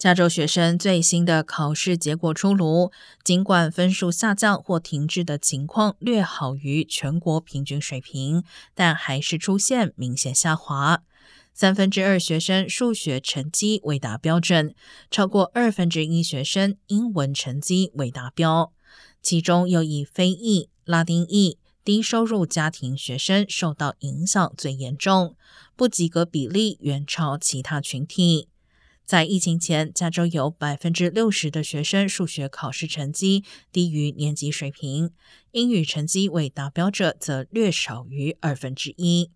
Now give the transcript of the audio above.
加州学生最新的考试结果出炉，尽管分数下降或停滞的情况略好于全国平均水平，但还是出现明显下滑。三分之二学生数学成绩未达标准，超过二分之一学生英文成绩未达标，其中又以非裔、拉丁裔、低收入家庭学生受到影响最严重，不及格比例远超其他群体。在疫情前，加州有百分之六十的学生数学考试成绩低于年级水平，英语成绩未达标者则略少于二分之一。